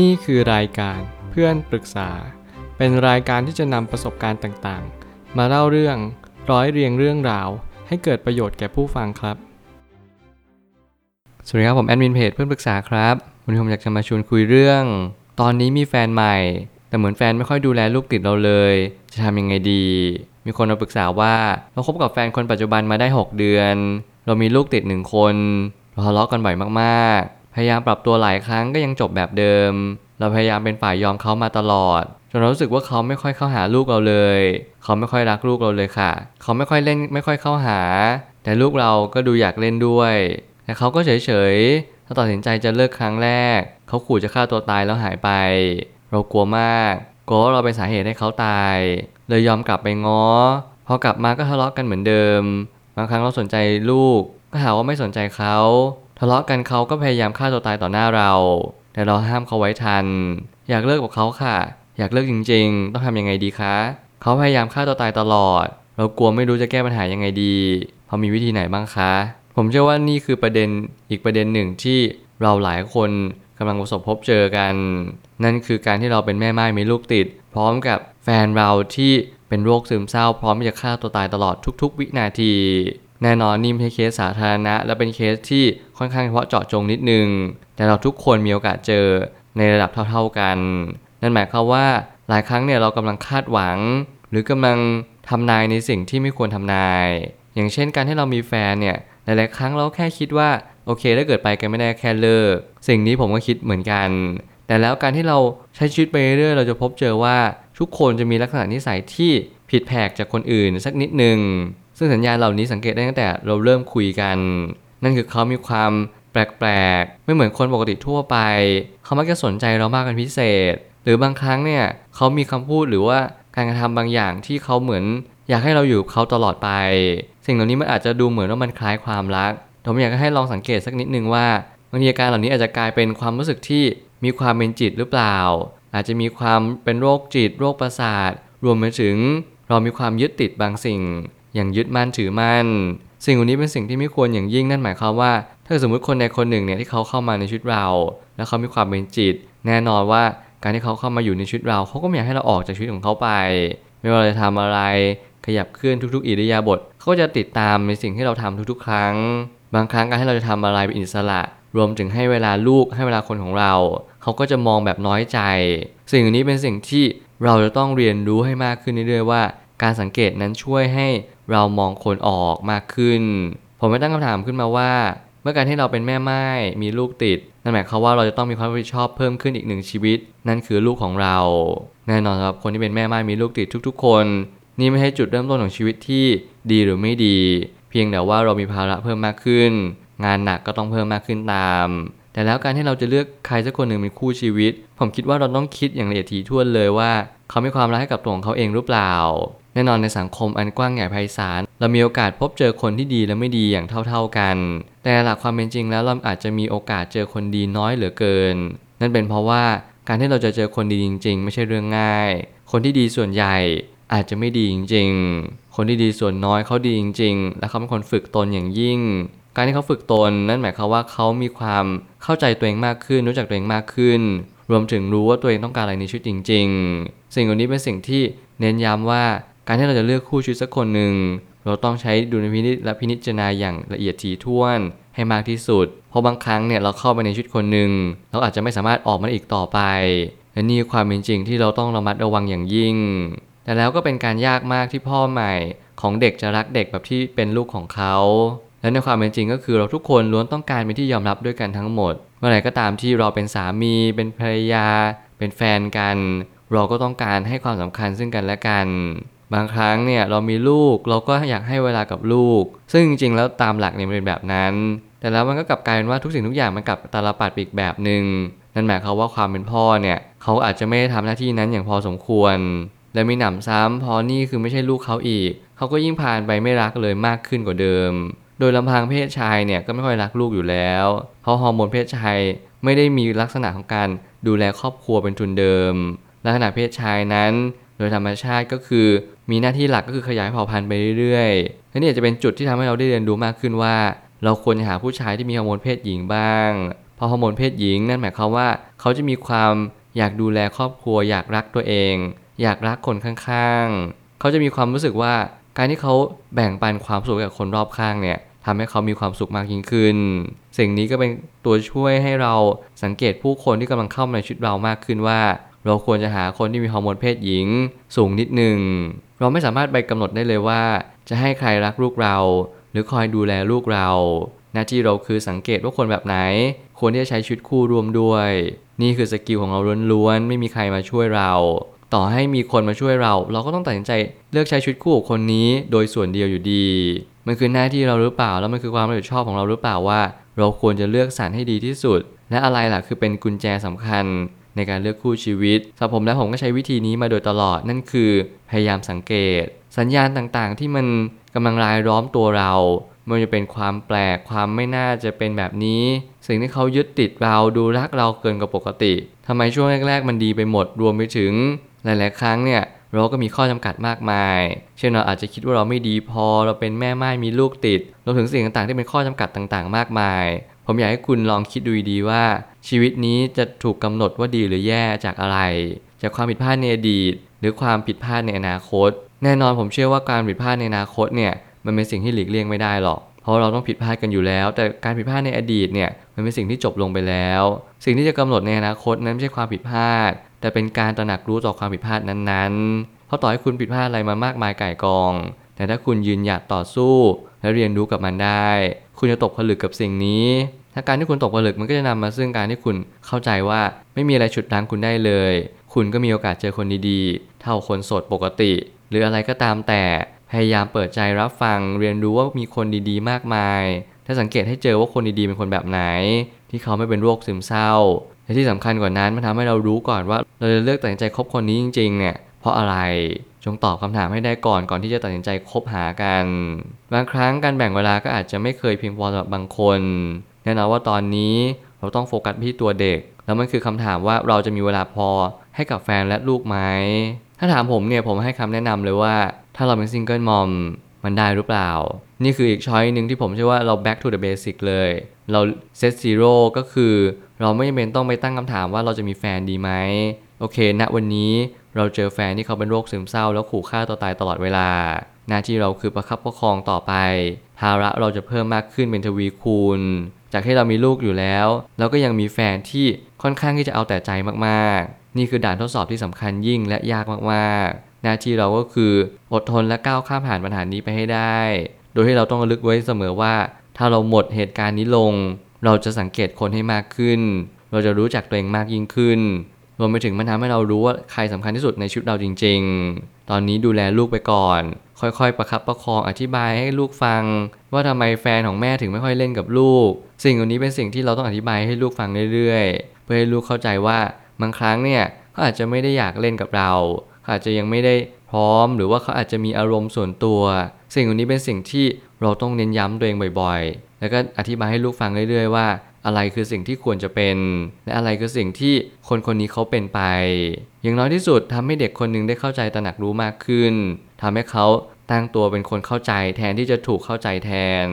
นี่คือรายการเพื่อนปรึกษา เป็นรายการที่จะนำประสบการณ์ต่างๆ มาเล่าเรื่องร้อยเรียงเรื่องราว ให้เกิดประโยชน์แก่ผู้ฟังครับ สวัสดีครับ ผมแอดมินเพจเพื่อนปรึกษาครับวันนี้ผมอยากจะมาชวนคุยเรื่อง ตอนนี้มีแฟนใหม่ แต่เหมือนแฟนไม่ค่อยดูแลลูกติดเราเลย จะทำยังไงดี มีคนมาปรึกษาว่าเราคบกับแฟนคนปัจจุบันมาได้ 6 เดือน เรามีลูกติดหนึ่งคนเราทะเลาะกันบ่อยมากๆ พยายามปรับตัวหลายครั้งก็ยังจบแบบเดิม เราพยายามเป็นฝ่ายยอมเขามาตลอด จนเรารู้สึกว่าเขาไม่ค่อยเข้าหาลูกเราเลย เขาไม่ค่อยรักลูกเราเลยค่ะ เขาไม่ค่อยเล่นไม่ค่อยเข้าหา แต่ลูกเราก็ดูอยากเล่นด้วย แต่เขาก็เฉยๆถ้าตัดสินใจจะเลิกครั้งแรก เขาขู่จะฆ่าตัวตายแล้วหายไป เรากลัวมากกลัวว่าเราเป็นสาเหตุให้เขาตาย เลยยอมกลับไปง้อ พอกลับมาก็ทะเลาะกันเหมือนเดิม บางครั้งเราสนใจลูกก็หาว่าไม่สนใจเขา ทะเลาะกันเขาก็พยายามฆ่าตัวตายต่อหน้าเรา แต่เราห้ามเขาไว้ทัน อยากเลิกกับเขาค่ะ อยากเลิกจริง ๆ ต้องทำยังไงดีคะเขาพยายามฆ่าตัวตายตลอด เรากลัวไม่รู้จะแก้ปัญหายังไงดีพอมีวิธีไหนบ้างคะ ผมเชื่อว่านี่คือประเด็นอีกประเด็นหนึ่งที่เราหลายคนกำลังประสบพบเจอกัน นั่นคือการที่เราเป็นแม่ไม้มีลูกติด พร้อมกับแฟนเราที่เป็นโรคซึมเศร้า พร้อมที่จะฆ่าตัวตายตลอดทุก ๆ วินาที แน่นอนนี่ไม่ใช่เคสสาธารณะ และเป็นเคสที่ค่อนข้างเฉพาะเจาะจงนิดนึง แต่เราทุกคนมีโอกาสเจอในระดับเท่า ๆกัน นั่นหมายความว่าหลายครั้งเนี่ยเรากำลังคาดหวัง หรือกำลังทำนายในสิ่งที่ไม่ควรทำนาย อย่างเช่นการที่เรามีแฟนเนี่ยหลายๆครั้งเราแค่คิดว่าโอเคถ้าเกิดไปกันไม่ได้แค่เลิก สิ่งนี้ผมก็คิดเหมือนกัน แต่แล้วการที่เราใช้ชีวิตไปเรื่อยเราจะพบเจอว่าทุกคนจะมีลักษณะนิสัยที่ผิดแผกจากคนอื่นสักนิดหนึ่ง ซึ่งสัญญาณเหล่านี้สังเกตได้ตั้งแต่เราเริ่มคุยกัน นั่นคือเขามีความแปลกๆ ไม่เหมือนคนปกติทั่วไป เขามักจะสนใจเรามากเป็นพิเศษ หรือบางครั้งเนี่ยเขามีคำพูดหรือว่าการกระทำบางอย่างที่เขาเหมือนอยากให้เราอยู่เขาตลอดไป สิ่งเหล่านี้มันอาจจะดูเหมือนว่ามันคล้ายความรักผมอยากให้ลองสังเกตสักนิดนึงว่าบางทีอาการเหล่านี้อาจจะกลายเป็นความรู้สึกที่มีความเป็นจิตหรือเปล่า อาจจะมีความเป็นโรคจิต โรคประสาท รวมไปถึงเรามีความยึดติดบางสิ่ง อย่างยึดมั่นถือมั่น สิ่งเหล่านี้เป็นสิ่งที่ไม่ควรอย่างยิ่งนั่นหมายความว่า ถ้าสมมุติคนใดคนหนึ่งเนี่ยที่เขาเข้ามาในชีวิตเรา แล้วเขามีความเป็นจิต แน่นอนว่าการที่เขาเข้ามาอยู่ในชีวิตเราเขาก็ไม่อยากให้เราออกจากชีวิตของเขาไป ไม่ว่าเราจะทำอะไร ขยับเคลื่อนทุกๆ อิริยาบถเขาก็จะติดตามในสิ่งที่เราทำทุกๆ ครั้ง บางครั้งการให้เราจะทำอะไรเป็นอิสระ รวมถึงให้เวลาลูกให้เวลาคนของเรา เขาก็จะมองแบบน้อยใจ สิ่งนี้เป็นสิ่งที่เราจะต้องเรียนรู้ให้มากขึ้นเรื่อยๆว่า การสังเกตนั้นช่วยให้เรามองคนออกมากขึ้น ผมไม่ตั้งคำถามขึ้นมาว่า เมื่อการที่เราเป็นแม่ไม้มีลูกติด นั่นหมายความว่าเราจะต้องมีความรับผิดชอบเพิ่มขึ้นอีกหนึ่งชีวิต นั่นคือลูกของเรา แน่นอนครับคนที่เป็นแม่ไม้มีลูกติดทุก ๆ คน นี่ไม่ใช่จุดเริ่มต้นของชีวิตที่ดีหรือไม่ดี เพียงแต่ว่าเรามีภาระเพิ่มมากขึ้น งานหนักก็ต้องเพิ่มมากขึ้นตามแต่แล้วการที่เราจะเลือกใครสักคนหนึ่งเป็นคู่ชีวิต ผมคิดว่าเราต้องคิดอย่างละเอียดถี่ถ้วนเลยว่า เขามีความรักให้กับตัวของเขาเองหรือเปล่า แน่นอนในสังคมอันกว้างใหญ่ไพศาลเรามีโอกาสพบเจอคนที่ดีและไม่ดีอย่างเท่าๆกัน แต่หลักความเป็นจริงแล้วเราอาจจะมีโอกาสเจอคนดีน้อยเหลือเกิน นั่นเป็นเพราะว่าการที่เราจะเจอคนดีจริง ๆ ไม่ใช่เรื่องง่าย คนที่ดีส่วนใหญ่อาจจะไม่ดีจริง ๆ คนที่ดีส่วนน้อยเขาดีจริง ๆ และเขาเป็นคนฝึกตนอย่างยิ่ง การที่เขาฝึกตนนั่นหมายความว่าเขามีความเข้าใจตัวเองมากขึ้น รู้จักตัวเองมากขึ้น รวมถึงรู้ว่าตัวเองต้องการอะไรในชีวิตจริง ๆ สิ่งเหล่านี้เป็นสิ่งที่เน้นย้ำว่า การที่เราจะเลือกคู่ชีวิตสักคนหนึ่ง เราต้องใช้ดุลพินิจและพินิจนาอย่างละเอียดถี่ถ้วนให้มากที่สุด เพราะบางครั้งเนี่ยเราเข้าไปในชีวิตคนหนึ่งเราอาจจะไม่สามารถออกมาอีกต่อไปและนี่ความเป็นจริงที่เราต้องระมัดระวังอย่างยิ่ง แต่แล้วก็เป็นการยากมากที่พ่อใหม่ ของเด็กจะรักเด็กแบบที่เป็นลูกของเขา และในความเป็นจริงก็คือเราทุกคนล้วนต้องการเป็นที่ยอมรับด้วยกันทั้งหมด เมื่อไหร่ก็ตามที่เราเป็นสามี เป็นภรรยา เป็นแฟนกัน เราก็ต้องการให้ความสำคัญซึ่งกันและกัน บางครั้งเนี่ยเรามีลูกเราก็อยากให้เวลากับลูก ซึ่งจริงๆแล้วตามหลักเนี่ยมันเป็นแบบนั้น แต่แล้วมันก็กลับกลายเป็นว่าทุกสิ่งทุกอย่างมันกลับตาลปัดปอีกแบบหนึ่งนั่นหมายความว่าความเป็นพ่อเนี่ยเขาอาจจะไม่ได้ทำหน้าที่นั้นอย่างพอสมควร และมีหนำซ้ำพอนี่คือไม่ใช่ลูกเขาอีกเขาก็ยิ่งผ่านไปไม่รักเลยมากขึ้นกว่าเดิม โดยลำพังเพศชายเนี่ยก็ไม่ค่อยรักลูกอยู่แล้วเพราะฮอร์โมนเพศชายไม่ได้มีลักษณะของการดูแลครอบครัวเป็นทุนเดิมลักษณะเพศชายนั้น ดยธรรมชาติก็คือมีหน้าที่หลักก็คือขยายเผ่าพันธุ์ไปเรื่อยๆและนี่จะเป็นจุดที่ทำให้เราได้เรียนรู้มากขึ้นว่า เราควรจะหาผู้ชายที่มีฮอร์โมนเพศหญิงบ้างพอฮอร์โมนเพศหญิงนั่นหมายความว่าเขาจะมีความอยากดูแลครอบครัว อยากรักตัวเอง อยากรักคนข้างๆ เขาจะมีความรู้สึกว่าการที่เขาแบ่งปันความสุขกับคนรอบข้างเนี่ยทำให้เขามีความสุขมากยิ่งขึ้น สิ่งนี้ก็เป็นตัวช่วยให้เราสังเกตผู้คนที่กำลังเข้ามาในชีวิตเรามากขึ้นว่า เราควรจะหาคนที่มีฮอร์โมนเพศหญิงสูงนิดหนึ่ง เราไม่สามารถไปกำหนดได้เลยว่า จะให้ใครรักลูกเรา หรือคอยดูแลลูกเรา หน้าที่เราคือสังเกตว่าคนแบบไหน ควรที่จะใช้ชีวิตคู่ร่วมด้วย นี่คือสกิลของเราล้วนๆ ไม่มีใครมาช่วยเรา ต่อให้มีคนมาช่วยเรา เราก็ต้องตัดสินใจเลือกใช้ชีวิตคู่กับคนนี้โดยส่วนเดียวอยู่ดี มันคือหน้าที่เราหรือเปล่า แล้วมันคือความรับผิดชอบของเราหรือเปล่าว่า เราควรจะเลือกสรรให้ดีที่สุด และอะไรล่ะคือเป็นกุญแจสำคัญ ในการเลือกคู่ชีวิตสำหรับผมและผมก็ใช้วิธีนี้มาโดยตลอดนั่นคือพยายามสังเกต สัญญาณต่างๆ ที่มันกำลังรายล้อมตัวเราม่ว่าจะเป็นความแปลกความไม่น่าจะเป็นแบบนี้ สิ่งที่เขายึดติดเราดูรักเราเกินกว่าปกติทำไมช่วงแรก ๆ มันดีไปหมดรวมไปถึง หลายๆ ครั้งเนี่ยเราก็มีข้อจำกัดมากมาย เช่นเราอาจจะคิดว่าเราไม่ดีพอ เราเป็นแม่ไม้มีลูกติดรวมถึงสิ่งต่างๆ ที่เป็นข้อจำกัดต่างๆ มากมาย ผมอยากให้คุณลองคิดดูดีว่า ชีวิตนี้จะถูกกำหนดว่าดีหรือแย่จากอะไร จากความผิดพลาดในอดีต หรือความผิดพลาดในอนาคต แน่นอนผมเชื่อว่าการผิดพลาดในอนาคตเนี่ยมันเป็นสิ่งที่หลีกเลี่ยงไม่ได้หรอก เพราะเราต้องผิดพลาดกันอยู่แล้ว แต่การผิดพลาดในอดีตเนี่ยมันเป็นสิ่งที่จบลงไปแล้ว สิ่งที่จะกำหนดในอนาคตนั้นไม่ใช่ความผิดพลาด แต่เป็นการตระหนักรู้ต่อความผิดพลาดนั้นๆ เพราะต่อให้คุณผิดพลาดอะไรมามากมายไก่กอง แต่ถ้าคุณยืนหยัดต่อสู้และเรียนรู้กับมันได้ คุณจะตกผลึกกับสิ่งนี้ ถ้าการที่คุณตกผลึกมันก็จะนำมาซึ่งการที่คุณเข้าใจว่าไม่มีอะไรฉุดรั้งคุณได้เลย คุณก็มีโอกาสเจอคนดีๆ เท่าคนโสดปกติ หรืออะไรก็ตามแต่พยายามเปิดใจรับฟัง เรียนรู้ว่ามีคนดีๆ มากมาย ถ้าสังเกตให้เจอว่าคนดีๆเป็นคนแบบไหน ที่เขาไม่เป็นโรคซึมเศร้าและที่สำคัญกว่านั้นมันทำให้เรารู้ก่อนว่าเราจะเลือกตัดสินใจคบคนนี้จริงๆเนี่ย เพราะอะไรจงตอบคำถามให้ได้ก่อนก่อนที่จะตัดสินใจคบหากัน บางครั้งการแบ่งเวลาก็อาจจะไม่เคยเพียงพอสำหรับบางคนแน่นอนว่าตอนนี้เราต้องโฟกัสที่ตัวเด็ก แล้วมันคือคำถามว่าเราจะมีเวลาพอให้กับแฟนและลูกไหมถ้าถามผมเนี่ยผมให้คำแนะนำเลยว่า ถ้าเราเป็นซิงเกิลมอมมันได้หรือเปล่า นี่คืออีกช้อยหนึ่งที่ผมเชื่อว่าเรา back to the basic เลย เรา set zero ก็คือ เราไม่จำเป็นต้องไปตั้งคำถามว่าเราจะมีแฟนดีไหม โอเคณวันนี้ เราเจอแฟนที่เขาเป็นโรคซึมเศร้า แล้วขู่ฆ่าตัวตายตลอดเวลา หน้าที่เราคือประคับประคองต่อไป ภาระเราจะเพิ่มมากขึ้นเป็นทวีคูณ จากที่เรามีลูกอยู่แล้ว เราก็ยังมีแฟนที่ค่อนข้างที่จะเอาแต่ใจมากๆ นี่คือด่านทดสอบที่สำคัญยิ่งและยากมากๆ หน้าที่เราก็คืออดทนและก้าวข้ามผ่านปัญหานี้ไปให้ได้ โดยที่เราต้องระลึกไว้เสมอว่า ถ้าเราหมดเหตุการณ์นี้ลง เราจะสังเกตคนให้มากขึ้น เราจะรู้จักตัวเองมากยิ่งขึ้น รวมไปถึงมันทำให้เรารู้ว่าใครสำคัญที่สุดในชีวิตเราจริง ๆ ตอนนี้ดูแลลูกไปก่อน ค่อยๆ ประคับประคองอธิบายให้ลูกฟัง ว่าทำไมแฟนของแม่ถึงไม่ค่อยเล่นกับลูก สิ่งเหล่านี้เป็นสิ่งที่เราต้องอธิบายให้ลูกฟังเรื่อยๆ เพื่อให้ลูกเข้าใจว่าบางครั้งเนี่ยเขาอาจจะไม่ได้อยากเล่นกับเราเขาอาจจะยังไม่ได้พร้อม หรือว่าเขาอาจจะมีอารมณ์ส่วนตัว สิ่งเหล่านี้เป็นสิ่งที่เราต้องเน้นย้ำตัวเองบ่อยๆ แล้วก็อธิบายให้ลูกฟังเรื่อยๆ ว่า อะไรคือสิ่งที่ควรจะเป็น และอะไรคือสิ่งที่คนคนนี้เขาเป็นไป อย่างน้อยที่สุดทำให้เด็กคนหนึงได้เข้าใจตระหนักรู้มากขึ้นทำให้เขาตั้งตัวเป็นคนเข้าใจแทนที่จะถูกเข้าใจแทน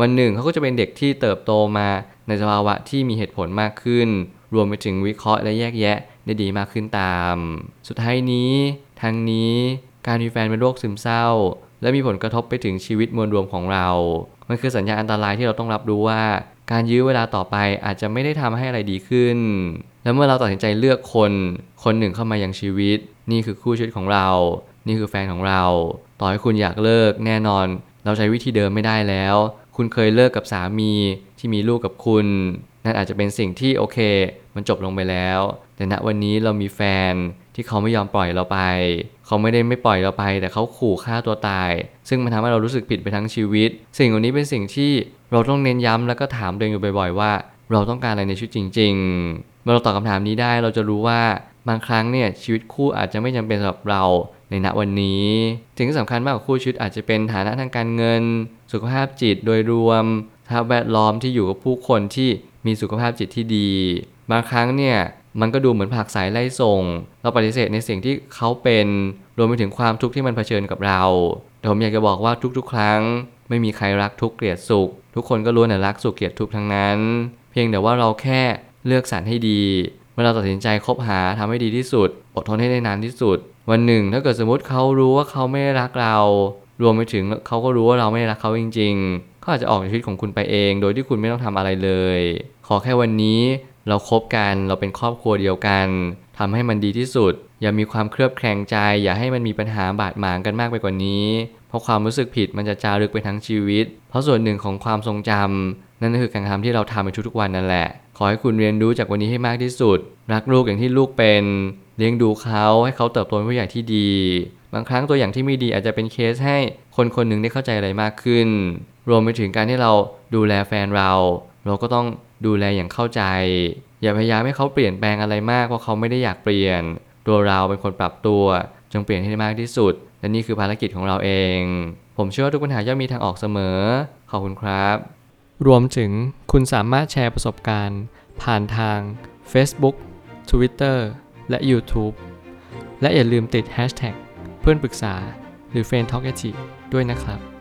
วันหนึ่งเขาก็จะเป็นเด็กที่เติบโตมาในสภาวะที่มีเหตุผลมากขึ้น รวมไปถึงวิเคราะห์และแยกแยะได้ดีมากขึ้นตาม สุดท้ายนี้ทั้งนี้การมีแฟนเป็นโรคซึมเศร้า และมีผลกระทบไปถึงชีวิตมวลรวมของเรา มันคือสัญญาณอันตรายที่เราต้องรับรู้ว่า การยื้อเวลาต่อไปอาจจะไม่ได้ทำให้อะไรดีขึ้น และเมื่อเราตัดสินใจเลือกคน คนหนึ่งเข้ามายังชีวิต นี่คือคู่ชีวิตของเรา นี่คือแฟนของเรา ต่อให้คุณอยากเลิกแน่นอน เราใช้วิธีเดิมไม่ได้แล้ว คุณเคยเลิกกับสามีที่มีลูกกับคุณ นั่นอาจจะเป็นสิ่งที่โอเค มันจบลงไปแล้ว แต่ณวันนี้เรามีแฟน ที่เขาไม่ยอมปล่อยเราไป เขาไม่ได้ไม่ปล่อยเราไป แต่เขาขู่ฆ่าตัวตาย ซึ่งมันทำให้เรารู้สึกผิดไปทั้งชีวิต สิ่งเหล่านี้เป็นสิ่งที่เราต้องเน้นย้ำแล้วก็ถามตัวเองอยู่บ่อย ๆ ว่า เราต้องการอะไรในชีวิตจริง ๆ เมื่อเราตอบคำถามนี้ได้เราจะรู้ว่าบางครั้งเนี่ยชีวิตคู่อาจจะไม่จำเป็นสำหรับเราในณวันนี้สิ่งที่สำคัญมากกว่าคู่ชีวิตอาจจะเป็นฐานะทางการเงิน สุขภาพจิตโดยรวมสภาพแวดล้อมที่อยู่กับผู้คนที่มีสุขภาพจิตที่ดี บางครั้งเนี่ย มันก็ดูเหมือนผักสายไล่ส่ง เราปฏิเสธในสิ่งที่เขาเป็นรวมไปถึงความทุกข์ที่มันเผชิญกับเราแต่ผมอยากจะบอกว่าทุกๆ ครั้ง ไม่มีใครรักทุกเกลียดสุข ทุกคนก็ล้วนแต่รักสุขเกลียดทุกข์ทั้งนั้น เพียงแต่ว่าเราแค่เลือกสรรให้ดี เมื่อเราตัดสินใจคบหาทำให้ดีที่สุดอดทนให้ได้นานที่สุด วันหนึ่ง ถ้าเกิดสมมติเขารู้ว่าเขาไม่รักเรา รวมไปถึงเขาก็รู้ว่าเราไม่รักเขาจริง ๆ เขาอาจจะออกจากชีวิตของคุณไปเอง โดยที่คุณไม่ต้องทำอะไรเลย ขอแค่วันนี้ เราคบกันเราเป็นครอบครัวเดียวกันทำให้มันดีที่สุด อย่ามีความเครือบแคลงใจ อย่าให้มันมีปัญหาบาดหมางกันมากไปกว่านี้ เพราะความรู้สึกผิดมันจะจารึกไปทั้งชีวิต เพราะส่วนหนึ่งของความทรงจำนั่นก็คือการกระทำที่เราทำในทุกๆวันนั่นแหละ ขอให้คุณเรียนรู้จากวันนี้ให้มากที่สุด รักลูกอย่างที่ลูกเป็นเลี้ยงดูเขาให้เขาเติบโตเป็นผู้ใหญ่ที่ดี บางครั้งตัวอย่างที่ไม่ดีอาจจะเป็นเคสให้คนคนหนึ่งได้เข้าใจอะไรมากขึ้น รวมไปถึงการที่เราดูแลแฟนเรา เราก็ต้องดูแลอย่างเข้าใจ อย่าพยายามให้เขาเปลี่ยนแปลงอะไรมากเพราะเขาไม่ได้อยากเปลี่ยน ตัวเราเป็นคนปรับตัว จงเปลี่ยนให้ได้มากที่สุด และนี่คือภารกิจของเราเอง ผมเชื่อว่าทุกปัญหาย่อมมีทางออกเสมอ ขอบคุณครับ รวมถึงคุณสามารถแชร์ประสบการณ์ ผ่านทาง Facebook Twitter และ YouTube และอย่าลืมติด Hashtag เพื่อนปรึกษาหรือ f r ร e n d t a l k ด้วยนะครับ